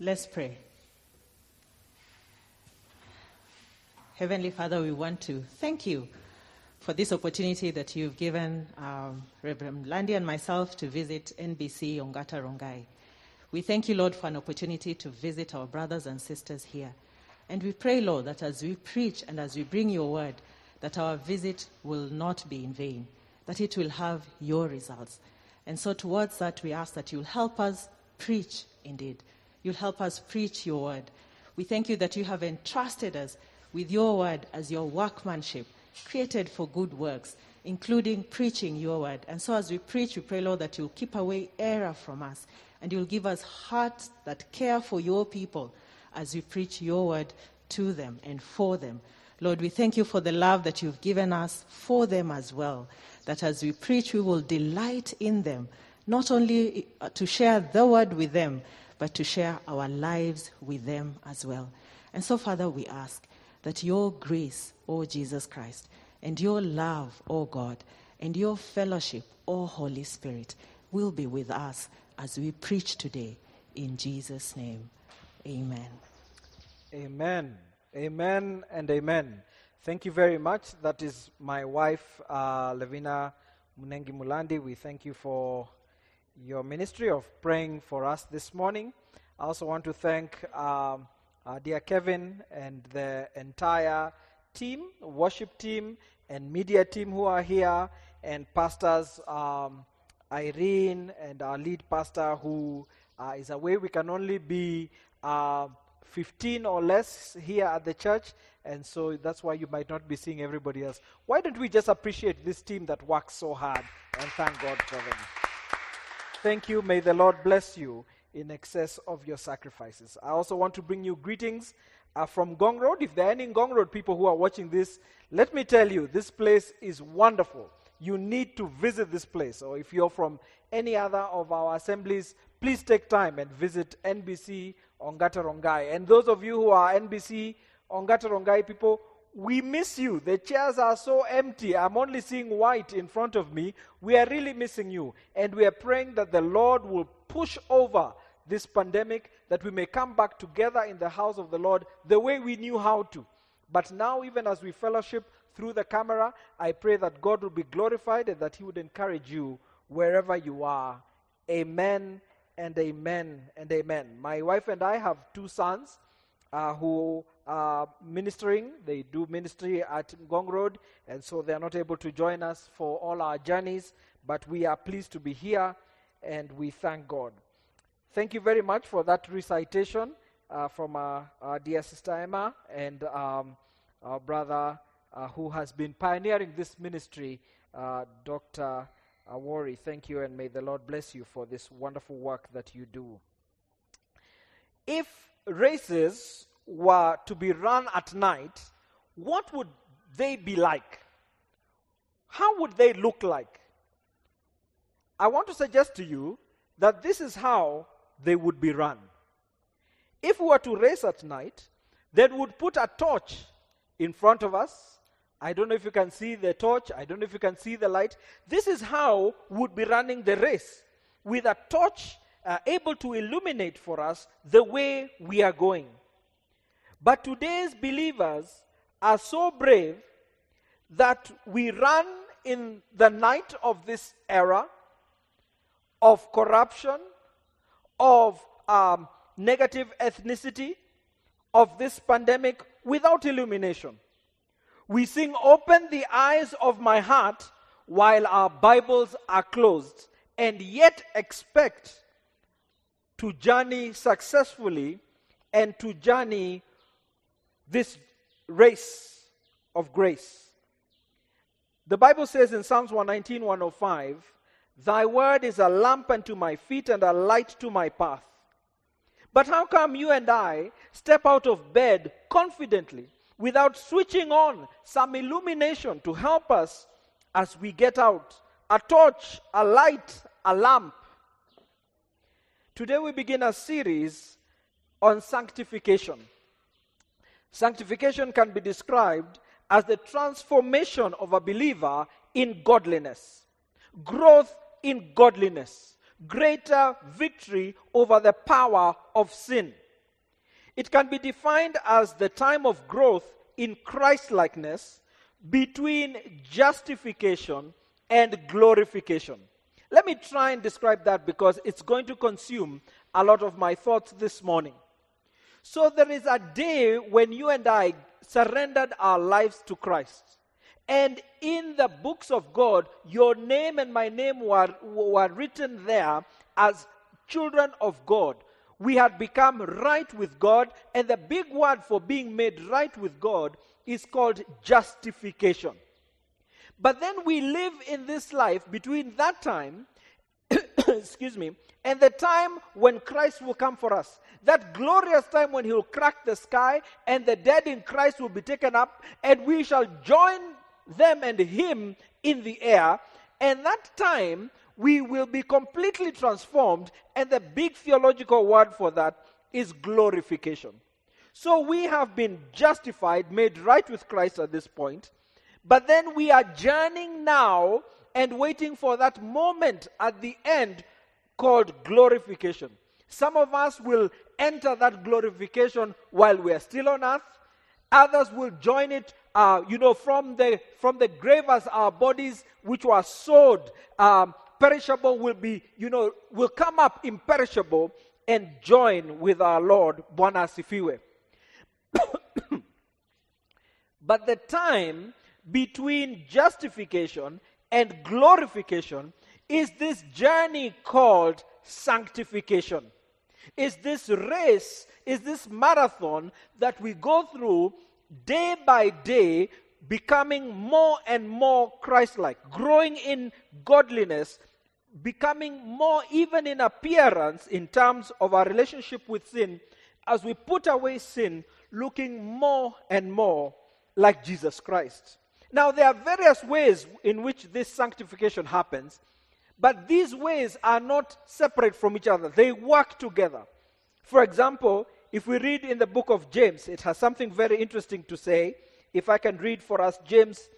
Let's pray. Heavenly Father, we want to thank you for this opportunity that you've given um, Reverend Landy and myself to visit NBC Ongata Rongai. We thank you, Lord, for an opportunity to visit our brothers and sisters here. And we pray, Lord, that as we preach and as we bring your word, that our visit will not be in vain, that it will have your results. And so, towards that, we ask that you'll help us preach indeed. You'll help us preach your word. We thank you that you have entrusted us with your word as your workmanship, created for good works, including preaching your word. And so, as we preach, we pray, Lord, that you'll keep away error from us and you'll give us hearts that care for your people as we preach your word to them and for them. Lord, we thank you for the love that you've given us for them as well. That as we preach, we will delight in them, not only to share the word with them, but to share our lives with them as well. And so, Father, we ask that your grace, O Jesus Christ, and your love, O God, and your fellowship, O Holy Spirit, will be with us as we preach today. In Jesus' name, amen. Amen. Amen and amen. Thank you very much. That is my wife, uh, Levina Munengi Mulandi. We thank you for your ministry of praying for us this morning. I also want to thank um, uh, dear Kevin and the entire team, worship team, and media team who are here, and pastors um, Irene and our lead pastor who uh, is away. We can only be. Uh, 15 or less here at the church, and so that's why you might not be seeing everybody else. Why don't we just appreciate this team that works so hard and thank God for them? Thank you. May the Lord bless you in excess of your sacrifices. I also want to bring you greetings uh, from Ngong Road. If there are any Ngong Road people who are watching this, let me tell you, this place is wonderful. You need to visit this place. Or if you're from any other of our assemblies, please take time and visit NBC Ongata Rongai. And those of you who are NBC Ongata Rongai people, we miss you. The chairs are so empty. I'm only seeing white in front of me. We are really missing you. And we are praying that the Lord will push over this pandemic, that we may come back together in the house of the Lord the way we knew how to. But now, even as we fellowship through the camera, I pray that God will be glorified and that He would encourage you wherever you are. Amen and amen and amen. My wife and I have two sons uh, who are ministering. They do ministry at Ngong Road, and so they are not able to join us for all our journeys, but we are pleased to be here and we thank God. Thank you very much for that recitation uh, from our, our, dear sister Emma and um, our brother uh, who has been pioneering this ministry, uh, Dr. Awori. Thank you, and may the Lord bless you for this wonderful work that you do. If races were to be run at night, what would they be like? How would they look like? I want to suggest to you that this is how they would be run. If we were to race at night, they would put a torch in front of us I don't know if you can see the torch. I don't know if you can see the light. This is how would be running the race with a torch uh, able to illuminate for us the way we are going. But today's believers are so brave that we run in the night of this era of corruption, of um, negative ethnicity, of this pandemic without illumination. We sing, Open the eyes of my heart while our Bibles are closed, and yet expect to journey successfully and to journey this race of grace. The Bible says in Psalms 119, 105, Thy word is a lamp unto my feet and a light to my path. But how come you and I step out of bed confidently without switching on some illumination to help us as we get out a torch, a light, a lamp. Today we begin a series on sanctification. Sanctification can be described as the transformation of a believer in godliness, growth in godliness, greater victory over the power of sin. It can be defined as the time of growth in Christ likeness between justification and glorification. Let me try and describe that because it's going to consume a lot of my thoughts this morning. So, there is a day when you and I surrendered our lives to Christ. And in the books of God, your name and my name were, were written there as children of God. We had become right with God, and the big word for being made right with God is called justification. But then we live in this life between that time, excuse me, and the time when Christ will come for us. That glorious time when he will crack the sky and the dead in Christ will be taken up and we shall join them and him in the air. And that time we will be completely transformed. And the big theological word for that is glorification. So we have been justified, made right with Christ at this point. But then we are journeying now and waiting for that moment at the end called glorification. Some of us will enter that glorification while we are still on earth. Others will join it, uh, you know, from the from the grave as our bodies, which were sowed, um, perishable, will be, you know, will come up imperishable and join with our Lord, Bwana Asifiwe. but the time between justification and glorification is this journey called sanctification. Is this race, is this marathon that we go through day by day, becoming more and more Christ like, growing in godliness, becoming more even in appearance in terms of our relationship with sin, as we put away sin, looking more and more like Jesus Christ. Now, there are various ways in which this sanctification happens, but these ways are not separate from each other, they work together. For example, if we read in the book of James, it has something very interesting to say. If I can read for us James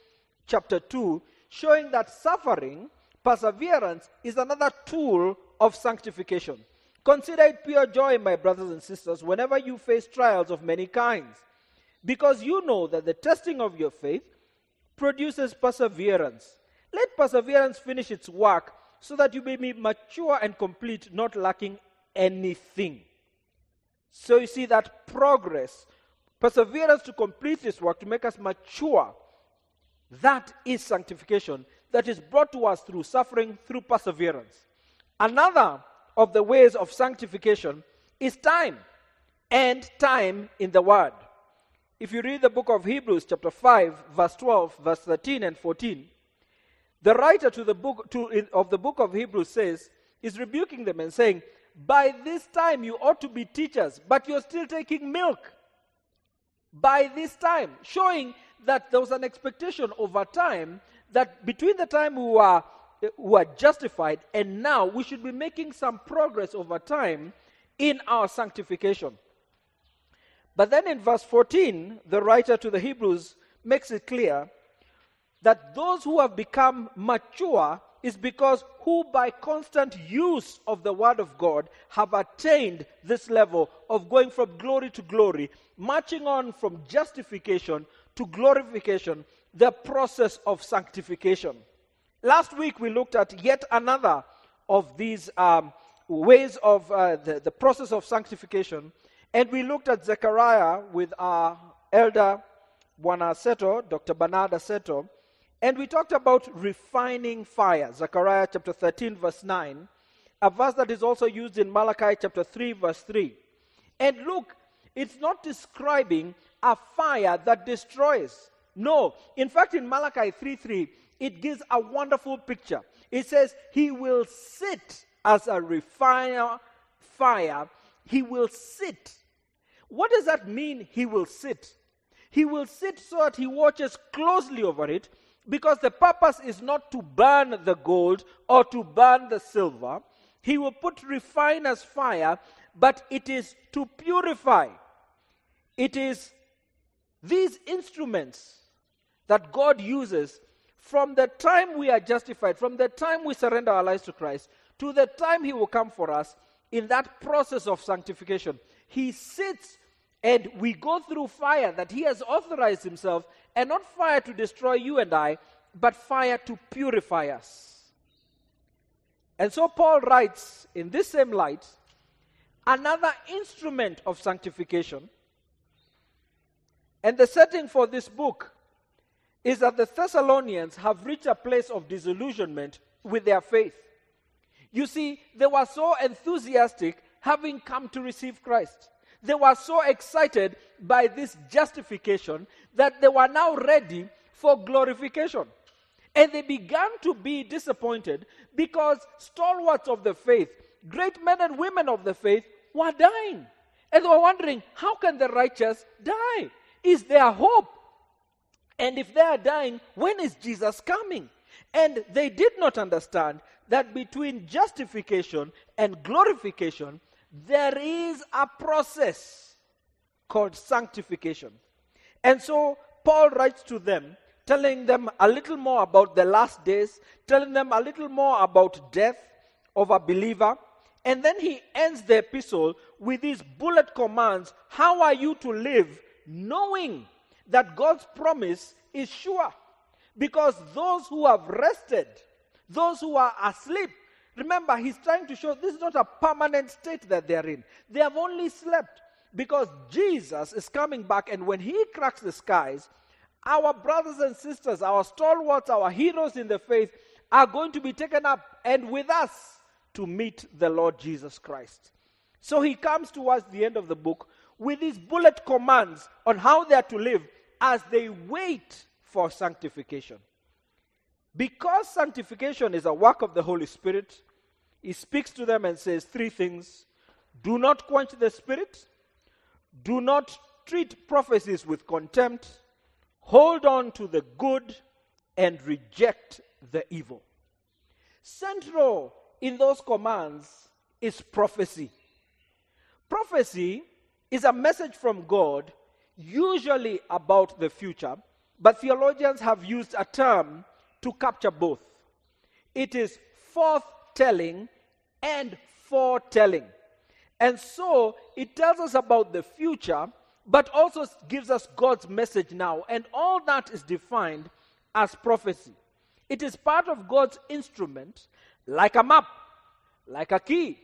chapter 2, showing that suffering, perseverance, is another tool of sanctification. Consider it pure joy, my brothers and sisters, whenever you face trials of many kinds, because you know that the testing of your faith produces perseverance. Let perseverance finish its work so that you may be mature and complete, not lacking anything. So you see that progress, perseverance to complete this work, to make us mature, that is sanctification that is brought to us through suffering, through perseverance. Another of the ways of sanctification is time and time in the Word. If you read the book of Hebrews, chapter 5, verse 12, verse 13 and 14, the writer to the book, to, of the book of Hebrews says, is rebuking them and saying, By this time you ought to be teachers, but you're still taking milk. By this time, showing that there was an expectation over time that between the time we were, we were justified and now we should be making some progress over time in our sanctification. But then in verse 14, the writer to the Hebrews makes it clear that those who have become mature is because who by constant use of the word of God have attained this level of going from glory to glory, marching on from justification to glorification, the process of sanctification. Last week we looked at yet another of these um, ways of uh, the, the process of sanctification and we looked at Zechariah with our elder Bwana Seto, Dr. Bernard Seto, and we talked about refining fire. Zechariah chapter 13, verse 9, a verse that is also used in Malachi chapter 3, verse 3. And look, it's not describing a fire that destroys. No. In fact, in Malachi 3 3, it gives a wonderful picture. It says, He will sit as a refiner fire he will sit. What does that mean, he will sit? He will sit so that he watches closely over it because the purpose is not to burn the gold or to burn the silver. He will put refiner's fire, but it is to purify. It is these instruments that God uses from the time we are justified, from the time we surrender our lives to Christ, to the time He will come for us, in that process of sanctification. He sits And we go through fire that He has authorized Himself, and not fire to destroy you and I, but fire to purify us. And so Paul writes in this same light another instrument of sanctification. And the setting for this book is that the Thessalonians have reached a place of disillusionment with their faith. You see, they were so enthusiastic having come to receive Christ. They were so excited by this justification that they were now ready for glorification. And they began to be disappointed because stalwarts of the faith, great men and women of the faith, were dying. And they were wondering, how can the righteous die? Is there hope? And if they are dying, when is Jesus coming? And they did not understand that between justification and glorification, there is a process called sanctification. And so Paul writes to them, telling them a little more about the last days, telling them a little more about death of a believer. And then he ends the epistle with these bullet commands How are you to live knowing that God's promise is sure? Because those who have rested, those who are asleep, remember, he's trying to show this is not a permanent state that they're in. They have only slept because Jesus is coming back, and when he cracks the skies, our brothers and sisters, our stalwarts, our heroes in the faith are going to be taken up and with us to meet the Lord Jesus Christ. So he comes towards the end of the book with these bullet commands on how they are to live as they wait for sanctification. Because sanctification is a work of the Holy Spirit, he speaks to them and says three things do not quench the Spirit, do not treat prophecies with contempt, hold on to the good, and reject the evil. Central in those commands is prophecy. Prophecy is a message from God, usually about the future, but theologians have used a term to capture both. It is forthtelling and foretelling. And so it tells us about the future, but also gives us God's message now. And all that is defined as prophecy. It is part of God's instrument, like a map, like a key,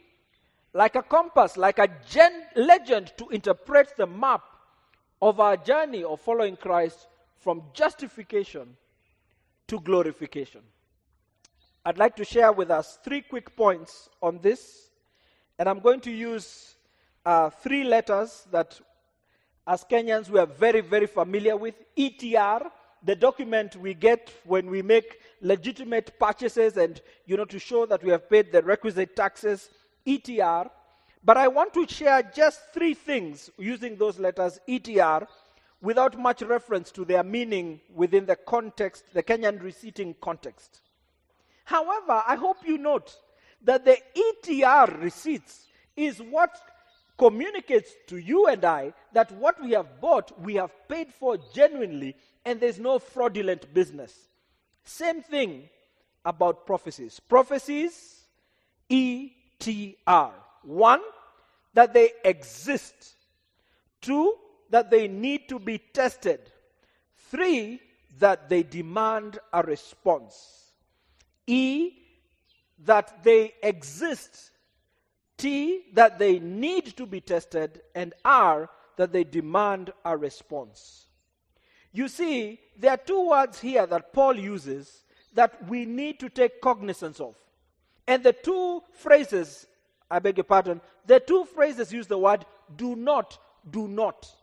like a compass, like a gen- legend to interpret the map of our journey of following Christ from justification to glorification. I'd like to share with us three quick points on this, and I'm going to use uh, three letters that, as Kenyans, we are very, very familiar with ETR, the document we get when we make legitimate purchases and, you know, to show that we have paid the requisite taxes, ETR. But I want to share just three things using those letters, ETR, without much reference to their meaning within the context, the Kenyan receipting context. However, I hope you note that the ETR receipts is what communicates to you and I that what we have bought, we have paid for genuinely, and there's no fraudulent business. Same thing about prophecies. Prophecies, ETR. One, that they exist. Two, that they need to be tested. Three, that they demand a response. E, that they exist. T, that they need to be tested. And R, that they demand a response. You see, there are two words here that Paul uses that we need to take cognizance of. And the two phrases, I beg your pardon, the two phrases use the word do not, do not.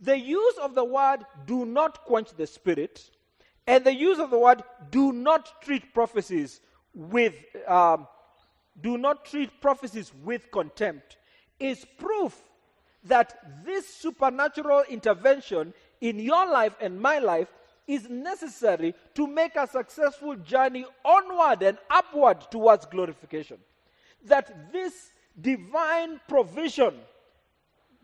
The use of the word do not quench the spirit and the use of the word do not treat prophecies with um, do not treat prophecies with contempt is proof that this supernatural intervention in your life and my life is necessary to make a successful journey onward and upward towards glorification. That this divine provision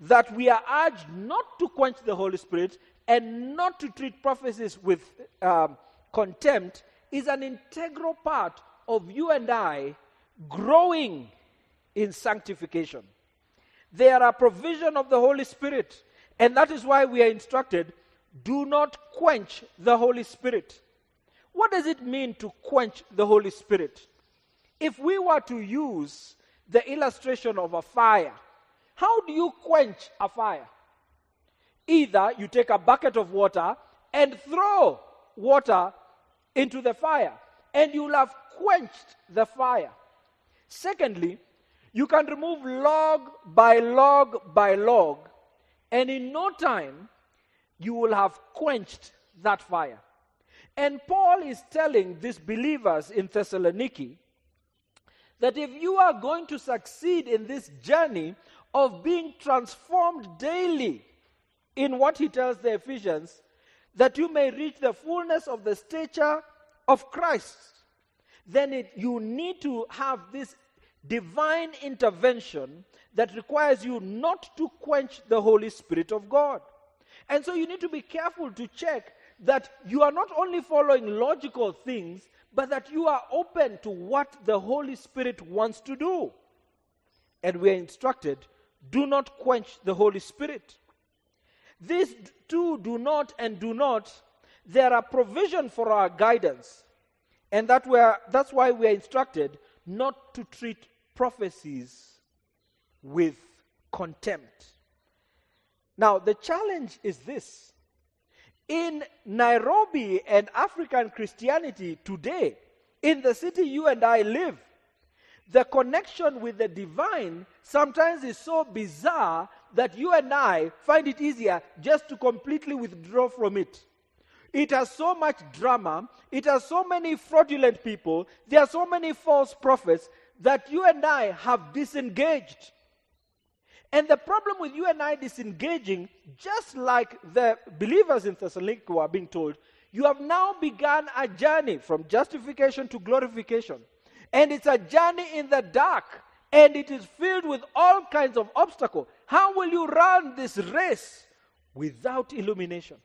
that we are urged not to quench the Holy Spirit and not to treat prophecies with um, contempt is an integral part of you and I growing in sanctification. They are a provision of the Holy Spirit. And that is why we are instructed do not quench the Holy Spirit. What does it mean to quench the Holy Spirit? If we were to use the illustration of a fire, how do you quench a fire? Either you take a bucket of water and throw water into the fire, and you'll have quenched the fire. Secondly, you can remove log by log by log, and in no time, you will have quenched that fire. And Paul is telling these believers in Thessaloniki that if you are going to succeed in this journey of being transformed daily in what he tells the Ephesians, that you may reach the fullness of the stature of Christ, then it, you need to have this divine intervention that requires you not to quench the Holy Spirit of God. And so you need to be careful to check that you are not only following logical things, but that you are open to what the Holy Spirit wants to do. And we are instructed do not quench the Holy Spirit. These two do not and do not, there are provision for our guidance. And that we are, that's why we are instructed not to treat prophecies with contempt. Now, the challenge is this. In Nairobi and African Christianity today, in the city you and I live, the connection with the divine sometimes is so bizarre that you and I find it easier just to completely withdraw from it. It has so much drama, it has so many fraudulent people, there are so many false prophets that you and I have disengaged. And the problem with you and I disengaging, just like the believers in Thessalonica were being told, you have now begun a journey from justification to glorification. And it's a journey in the dark. And it is filled with all kinds of obstacles. How will you run this race without illumination?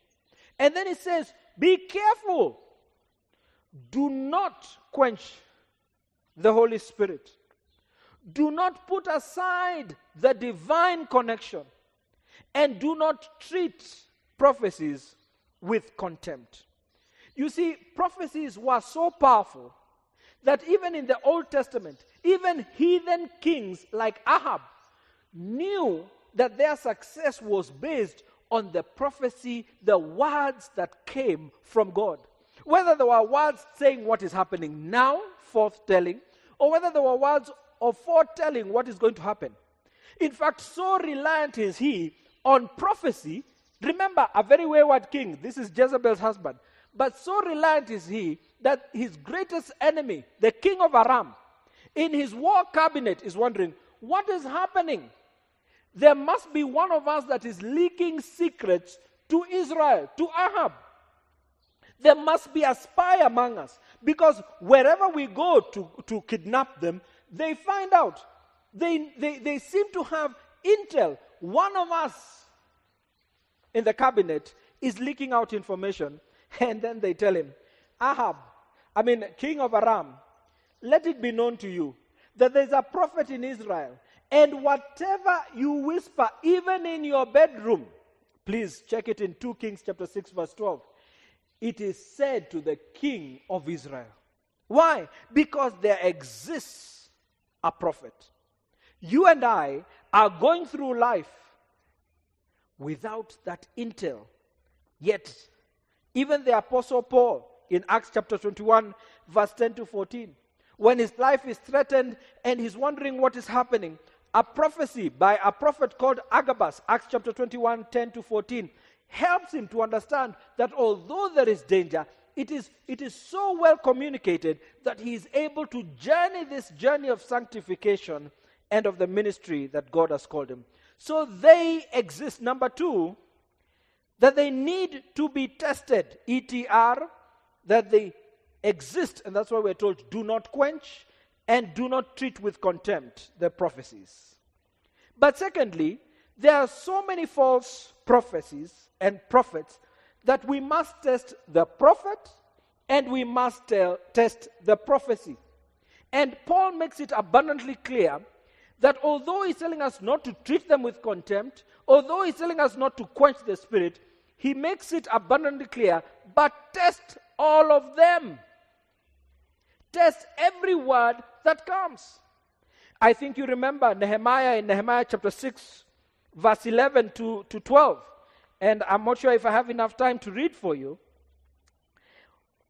And then it says, Be careful. Do not quench the Holy Spirit. Do not put aside the divine connection. And do not treat prophecies with contempt. You see, prophecies were so powerful that even in the Old Testament, even heathen kings like Ahab knew that their success was based on the prophecy, the words that came from God. Whether there were words saying what is happening now, forthtelling, or whether there were words of foretelling what is going to happen. In fact, so reliant is he on prophecy. Remember, a very wayward king, this is Jezebel's husband, but so reliant is he that his greatest enemy, the king of Aram, in his war cabinet is wondering, what is happening? There must be one of us that is leaking secrets to Israel, to Ahab. There must be a spy among us because wherever we go to, to kidnap them, they find out. They, they, they seem to have intel. One of us in the cabinet is leaking out information, and then they tell him, Ahab, I mean, king of Aram, let it be known to you that there's a prophet in Israel, and whatever you whisper, even in your bedroom, please check it in 2 Kings chapter 6, verse 12. It is said to the king of Israel. Why? Because there exists a prophet. You and I are going through life without that intel. Yet, even the Apostle Paul in Acts chapter 21, verse 10 to 14. When his life is threatened and he's wondering what is happening, a prophecy by a prophet called Agabus, Acts chapter 21, 10 to 14, helps him to understand that although there is danger, it is, it is so well communicated that he is able to journey this journey of sanctification and of the ministry that God has called him. So they exist. Number two, that they need to be tested. ETR, that they exist, and that's why we're told do not quench and do not treat with contempt the prophecies. But secondly, there are so many false prophecies and prophets that we must test the prophet and we must uh, test the prophecy. And Paul makes it abundantly clear that although he's telling us not to treat them with contempt, although he's telling us not to quench the spirit, he makes it abundantly clear, but test all of them. Test every word that comes. I think you remember Nehemiah in Nehemiah chapter 6, verse 11 to, to 12. And I'm not sure if I have enough time to read for you.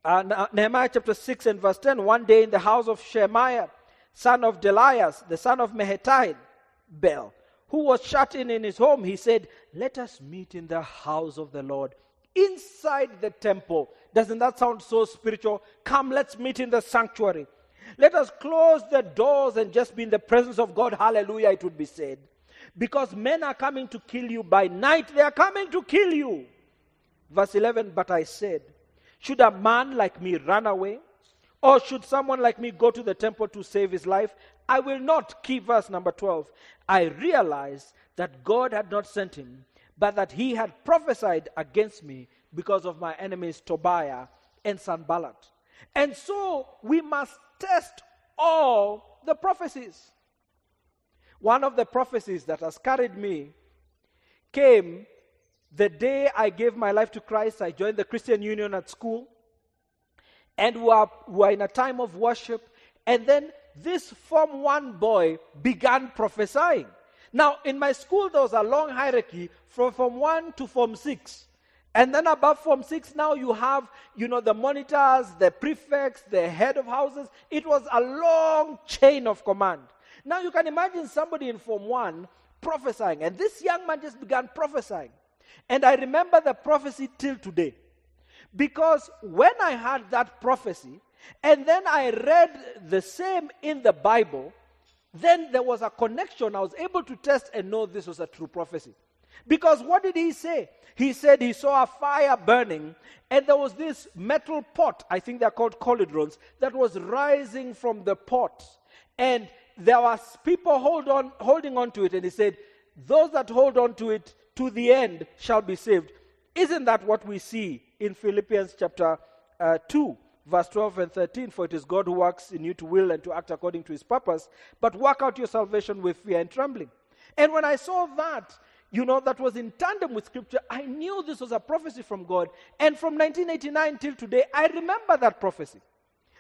Uh, Nehemiah chapter 6 and verse 10 One day in the house of Shemaiah, son of Delias, the son of Mehetai, Bel, who was shut in in his home, he said, Let us meet in the house of the Lord, inside the temple. Doesn't that sound so spiritual? Come, let's meet in the sanctuary. Let us close the doors and just be in the presence of God. Hallelujah, it would be said. Because men are coming to kill you by night, they are coming to kill you. Verse 11, but I said, Should a man like me run away? Or should someone like me go to the temple to save his life? I will not. Key verse number 12. I realized that God had not sent him, but that he had prophesied against me because of my enemies Tobiah and Sanballat. And so we must test all the prophecies. One of the prophecies that has carried me came the day I gave my life to Christ. I joined the Christian Union at school. And we were, we were in a time of worship. And then this Form 1 boy began prophesying. Now, in my school, there was a long hierarchy from Form 1 to Form 6. And then above Form 6, now you have, you know, the monitors, the prefects, the head of houses. It was a long chain of command. Now you can imagine somebody in Form 1 prophesying. And this young man just began prophesying. And I remember the prophecy till today. Because when I had that prophecy, and then I read the same in the Bible, then there was a connection. I was able to test and know this was a true prophecy. Because what did he say? He said he saw a fire burning, and there was this metal pot, I think they're called cauldrons, that was rising from the pot. And there was people hold on, holding on to it, and he said, Those that hold on to it to the end shall be saved. Isn't that what we see in Philippians chapter uh, 2, verse 12 and 13? For it is God who works in you to will and to act according to his purpose, but work out your salvation with fear and trembling. And when I saw that, you know, that was in tandem with scripture, I knew this was a prophecy from God. And from 1989 till today, I remember that prophecy.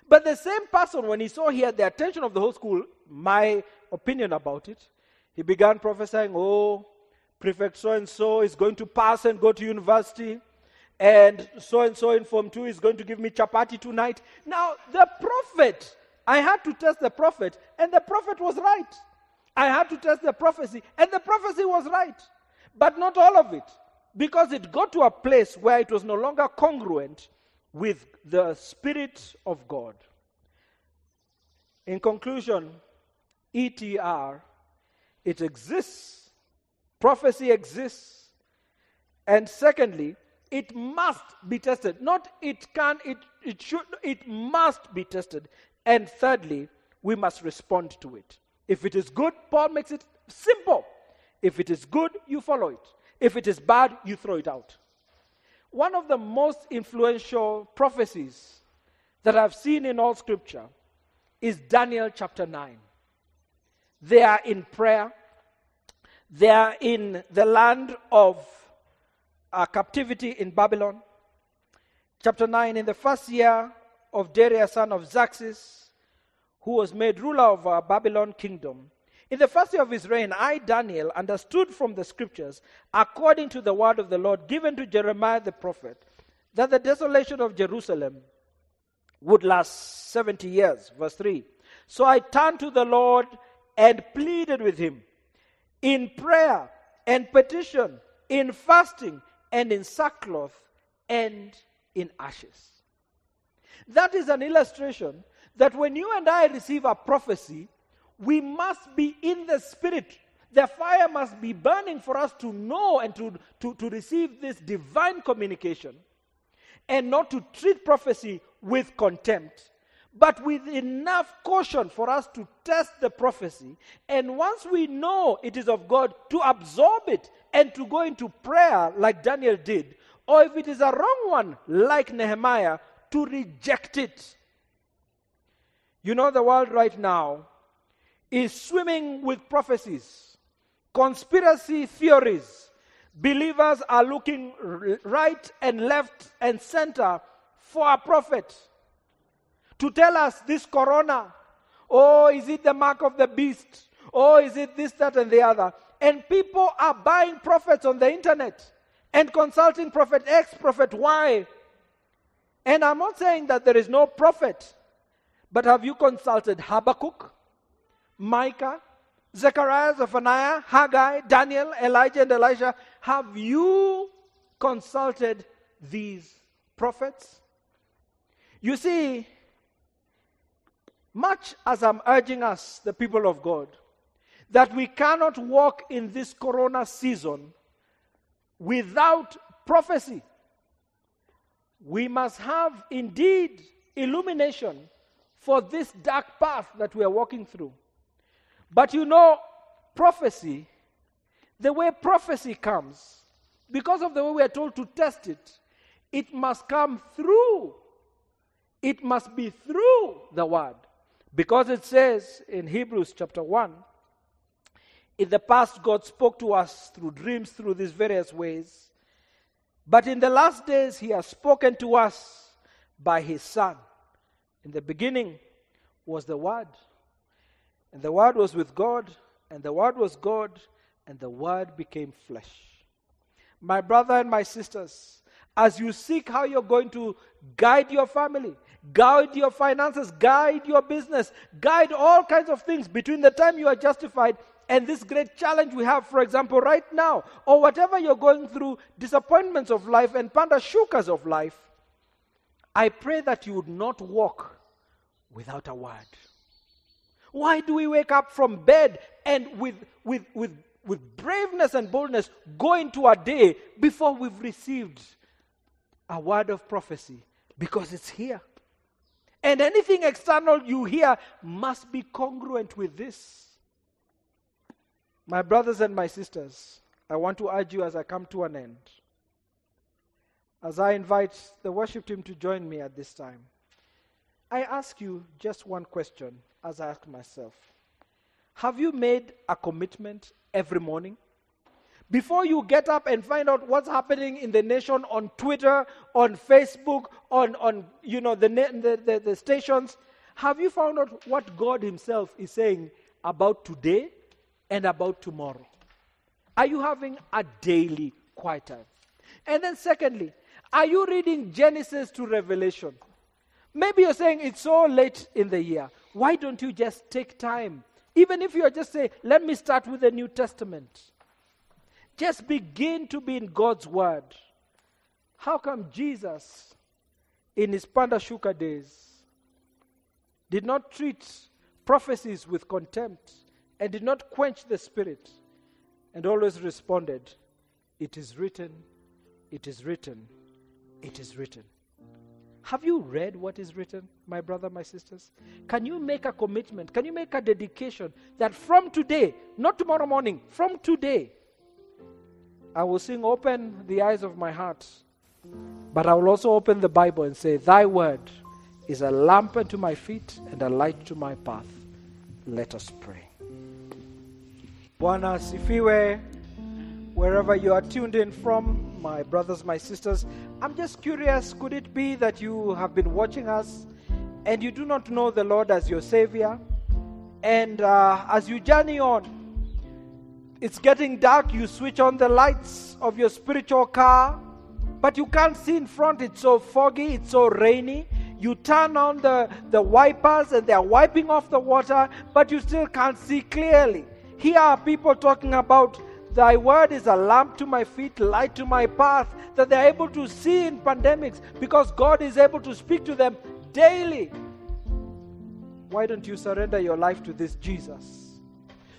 But the same person, when he saw he had the attention of the whole school, my opinion about it, he began prophesying, oh, prefect so and so is going to pass and go to university. And so and so in Form 2 is going to give me chapati tonight. Now, the prophet, I had to test the prophet, and the prophet was right. I had to test the prophecy, and the prophecy was right. But not all of it, because it got to a place where it was no longer congruent with the Spirit of God. In conclusion, ETR, it exists, prophecy exists, and secondly, it must be tested. Not it can, it, it should, it must be tested. And thirdly, we must respond to it. If it is good, Paul makes it simple. If it is good, you follow it. If it is bad, you throw it out. One of the most influential prophecies that I've seen in all scripture is Daniel chapter 9. They are in prayer, they are in the land of uh, captivity in Babylon. Chapter 9 In the first year of Darius, son of Xerxes, who was made ruler of uh, Babylon kingdom, in the first year of his reign, I, Daniel, understood from the scriptures, according to the word of the Lord given to Jeremiah the prophet, that the desolation of Jerusalem would last 70 years. Verse 3. So I turned to the Lord and pleaded with him in prayer and petition, in fasting and in sackcloth and in ashes. That is an illustration that when you and I receive a prophecy, we must be in the spirit. The fire must be burning for us to know and to, to, to receive this divine communication and not to treat prophecy with contempt, but with enough caution for us to test the prophecy. And once we know it is of God, to absorb it and to go into prayer like Daniel did. Or if it is a wrong one, like Nehemiah, to reject it. You know, the world right now is swimming with prophecies, conspiracy theories. Believers are looking right and left and center for a prophet to tell us this corona. Oh, is it the mark of the beast? Oh, is it this, that, and the other? And people are buying prophets on the internet and consulting Prophet X, Prophet Y. And I'm not saying that there is no prophet, but have you consulted Habakkuk, Micah, Zechariah, Zephaniah, Haggai, Daniel, Elijah, and Elisha? Have you consulted these prophets? You see, much as I'm urging us, the people of God, that we cannot walk in this corona season without prophecy. We must have indeed illumination for this dark path that we are walking through. But you know, prophecy, the way prophecy comes, because of the way we are told to test it, it must come through. It must be through the word. Because it says in Hebrews chapter 1 in the past, God spoke to us through dreams, through these various ways. But in the last days, He has spoken to us by His Son. In the beginning was the Word. And the Word was with God, and the Word was God, and the Word became flesh. My brother and my sisters, as you seek how you're going to guide your family, guide your finances, guide your business, guide all kinds of things between the time you are justified and this great challenge we have, for example, right now, or whatever you're going through, disappointments of life and pandashukas of life, I pray that you would not walk without a word. Why do we wake up from bed and with, with, with, with braveness and boldness go into a day before we've received a word of prophecy? Because it's here. And anything external you hear must be congruent with this. My brothers and my sisters, I want to urge you as I come to an end, as I invite the worship team to join me at this time, I ask you just one question as I ask myself. Have you made a commitment every morning? Before you get up and find out what's happening in the nation on Twitter, on Facebook, on, on you know, the, the, the, the stations, have you found out what God Himself is saying about today and about tomorrow? Are you having a daily quiet time? And then, secondly, are you reading Genesis to Revelation? Maybe you're saying it's so late in the year. Why don't you just take time? Even if you're just saying, let me start with the New Testament. Just begin to be in God's Word. How come Jesus, in his Pandashuka days, did not treat prophecies with contempt and did not quench the Spirit and always responded, It is written, it is written, it is written. Have you read what is written, my brother, my sisters? Can you make a commitment? Can you make a dedication that from today, not tomorrow morning, from today, I will sing, Open the eyes of my heart, but I will also open the Bible and say, Thy word is a lamp unto my feet and a light to my path. Let us pray. Bwana asifiwe. Wherever you are tuned in from, my brothers, my sisters, I'm just curious could it be that you have been watching us and you do not know the Lord as your Savior? And uh, as you journey on, it's getting dark, you switch on the lights of your spiritual car, but you can't see in front, it's so foggy, it's so rainy. You turn on the, the wipers and they're wiping off the water, but you still can't see clearly. Here are people talking about Thy word is a lamp to my feet, light to my path, that they're able to see in pandemics because God is able to speak to them daily. Why don't you surrender your life to this Jesus?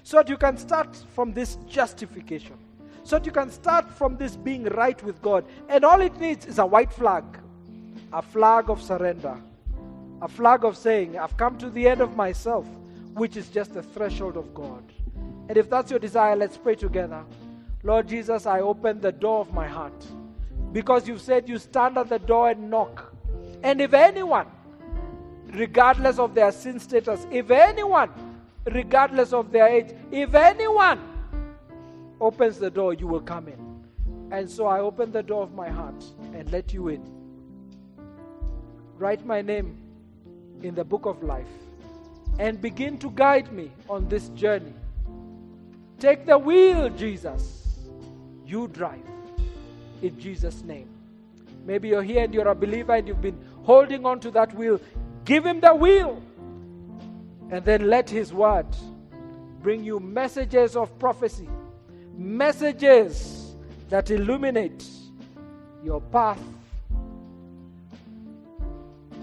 So that you can start from this justification. So that you can start from this being right with God. And all it needs is a white flag, a flag of surrender, a flag of saying, I've come to the end of myself, which is just the threshold of God. And if that's your desire, let's pray together. Lord Jesus, I open the door of my heart because you've said you stand at the door and knock. And if anyone, regardless of their sin status, if anyone regardless of their age. If anyone opens the door, you will come in. And so I open the door of my heart and let you in. Write my name in the book of life and begin to guide me on this journey. Take the wheel, Jesus. You drive. In Jesus' name. Maybe you're here and you're a believer and you've been holding on to that wheel. Give him the wheel. And then let his word bring you messages of prophecy, messages that illuminate your path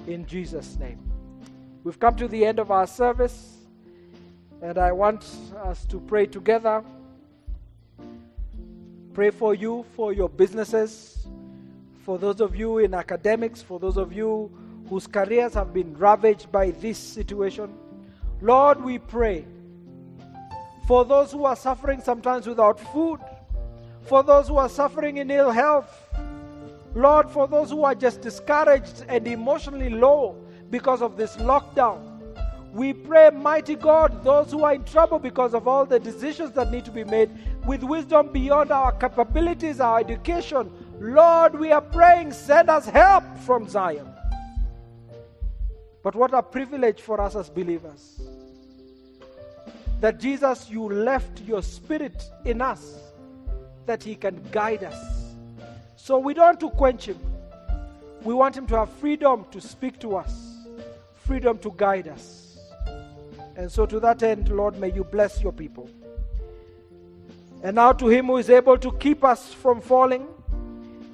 in Jesus' name. We've come to the end of our service, and I want us to pray together. Pray for you, for your businesses, for those of you in academics, for those of you whose careers have been ravaged by this situation. Lord, we pray for those who are suffering sometimes without food, for those who are suffering in ill health. Lord, for those who are just discouraged and emotionally low because of this lockdown. We pray, mighty God, those who are in trouble because of all the decisions that need to be made with wisdom beyond our capabilities, our education. Lord, we are praying, send us help from Zion. But what a privilege for us as believers that Jesus, you left your spirit in us that he can guide us. So we don't want to quench him. We want him to have freedom to speak to us, freedom to guide us. And so, to that end, Lord, may you bless your people. And now, to him who is able to keep us from falling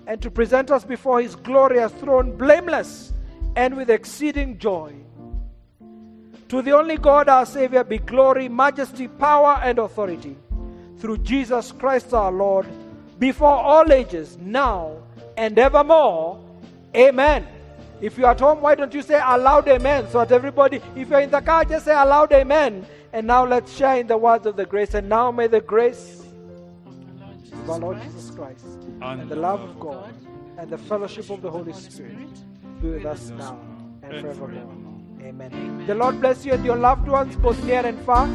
and to present us before his glorious throne blameless and with exceeding joy. To the only God, our Savior, be glory, majesty, power, and authority through Jesus Christ our Lord, before all ages, now and evermore. Amen. If you're at home, why don't you say aloud amen? So that everybody, if you're in the car, just say aloud amen. And now let's share in the words of the grace. And now may the grace of our Lord Jesus Christ and the love of God and the fellowship of the Holy Spirit be with us now and forevermore. Amen. The Lord bless you and your loved ones, both near and far.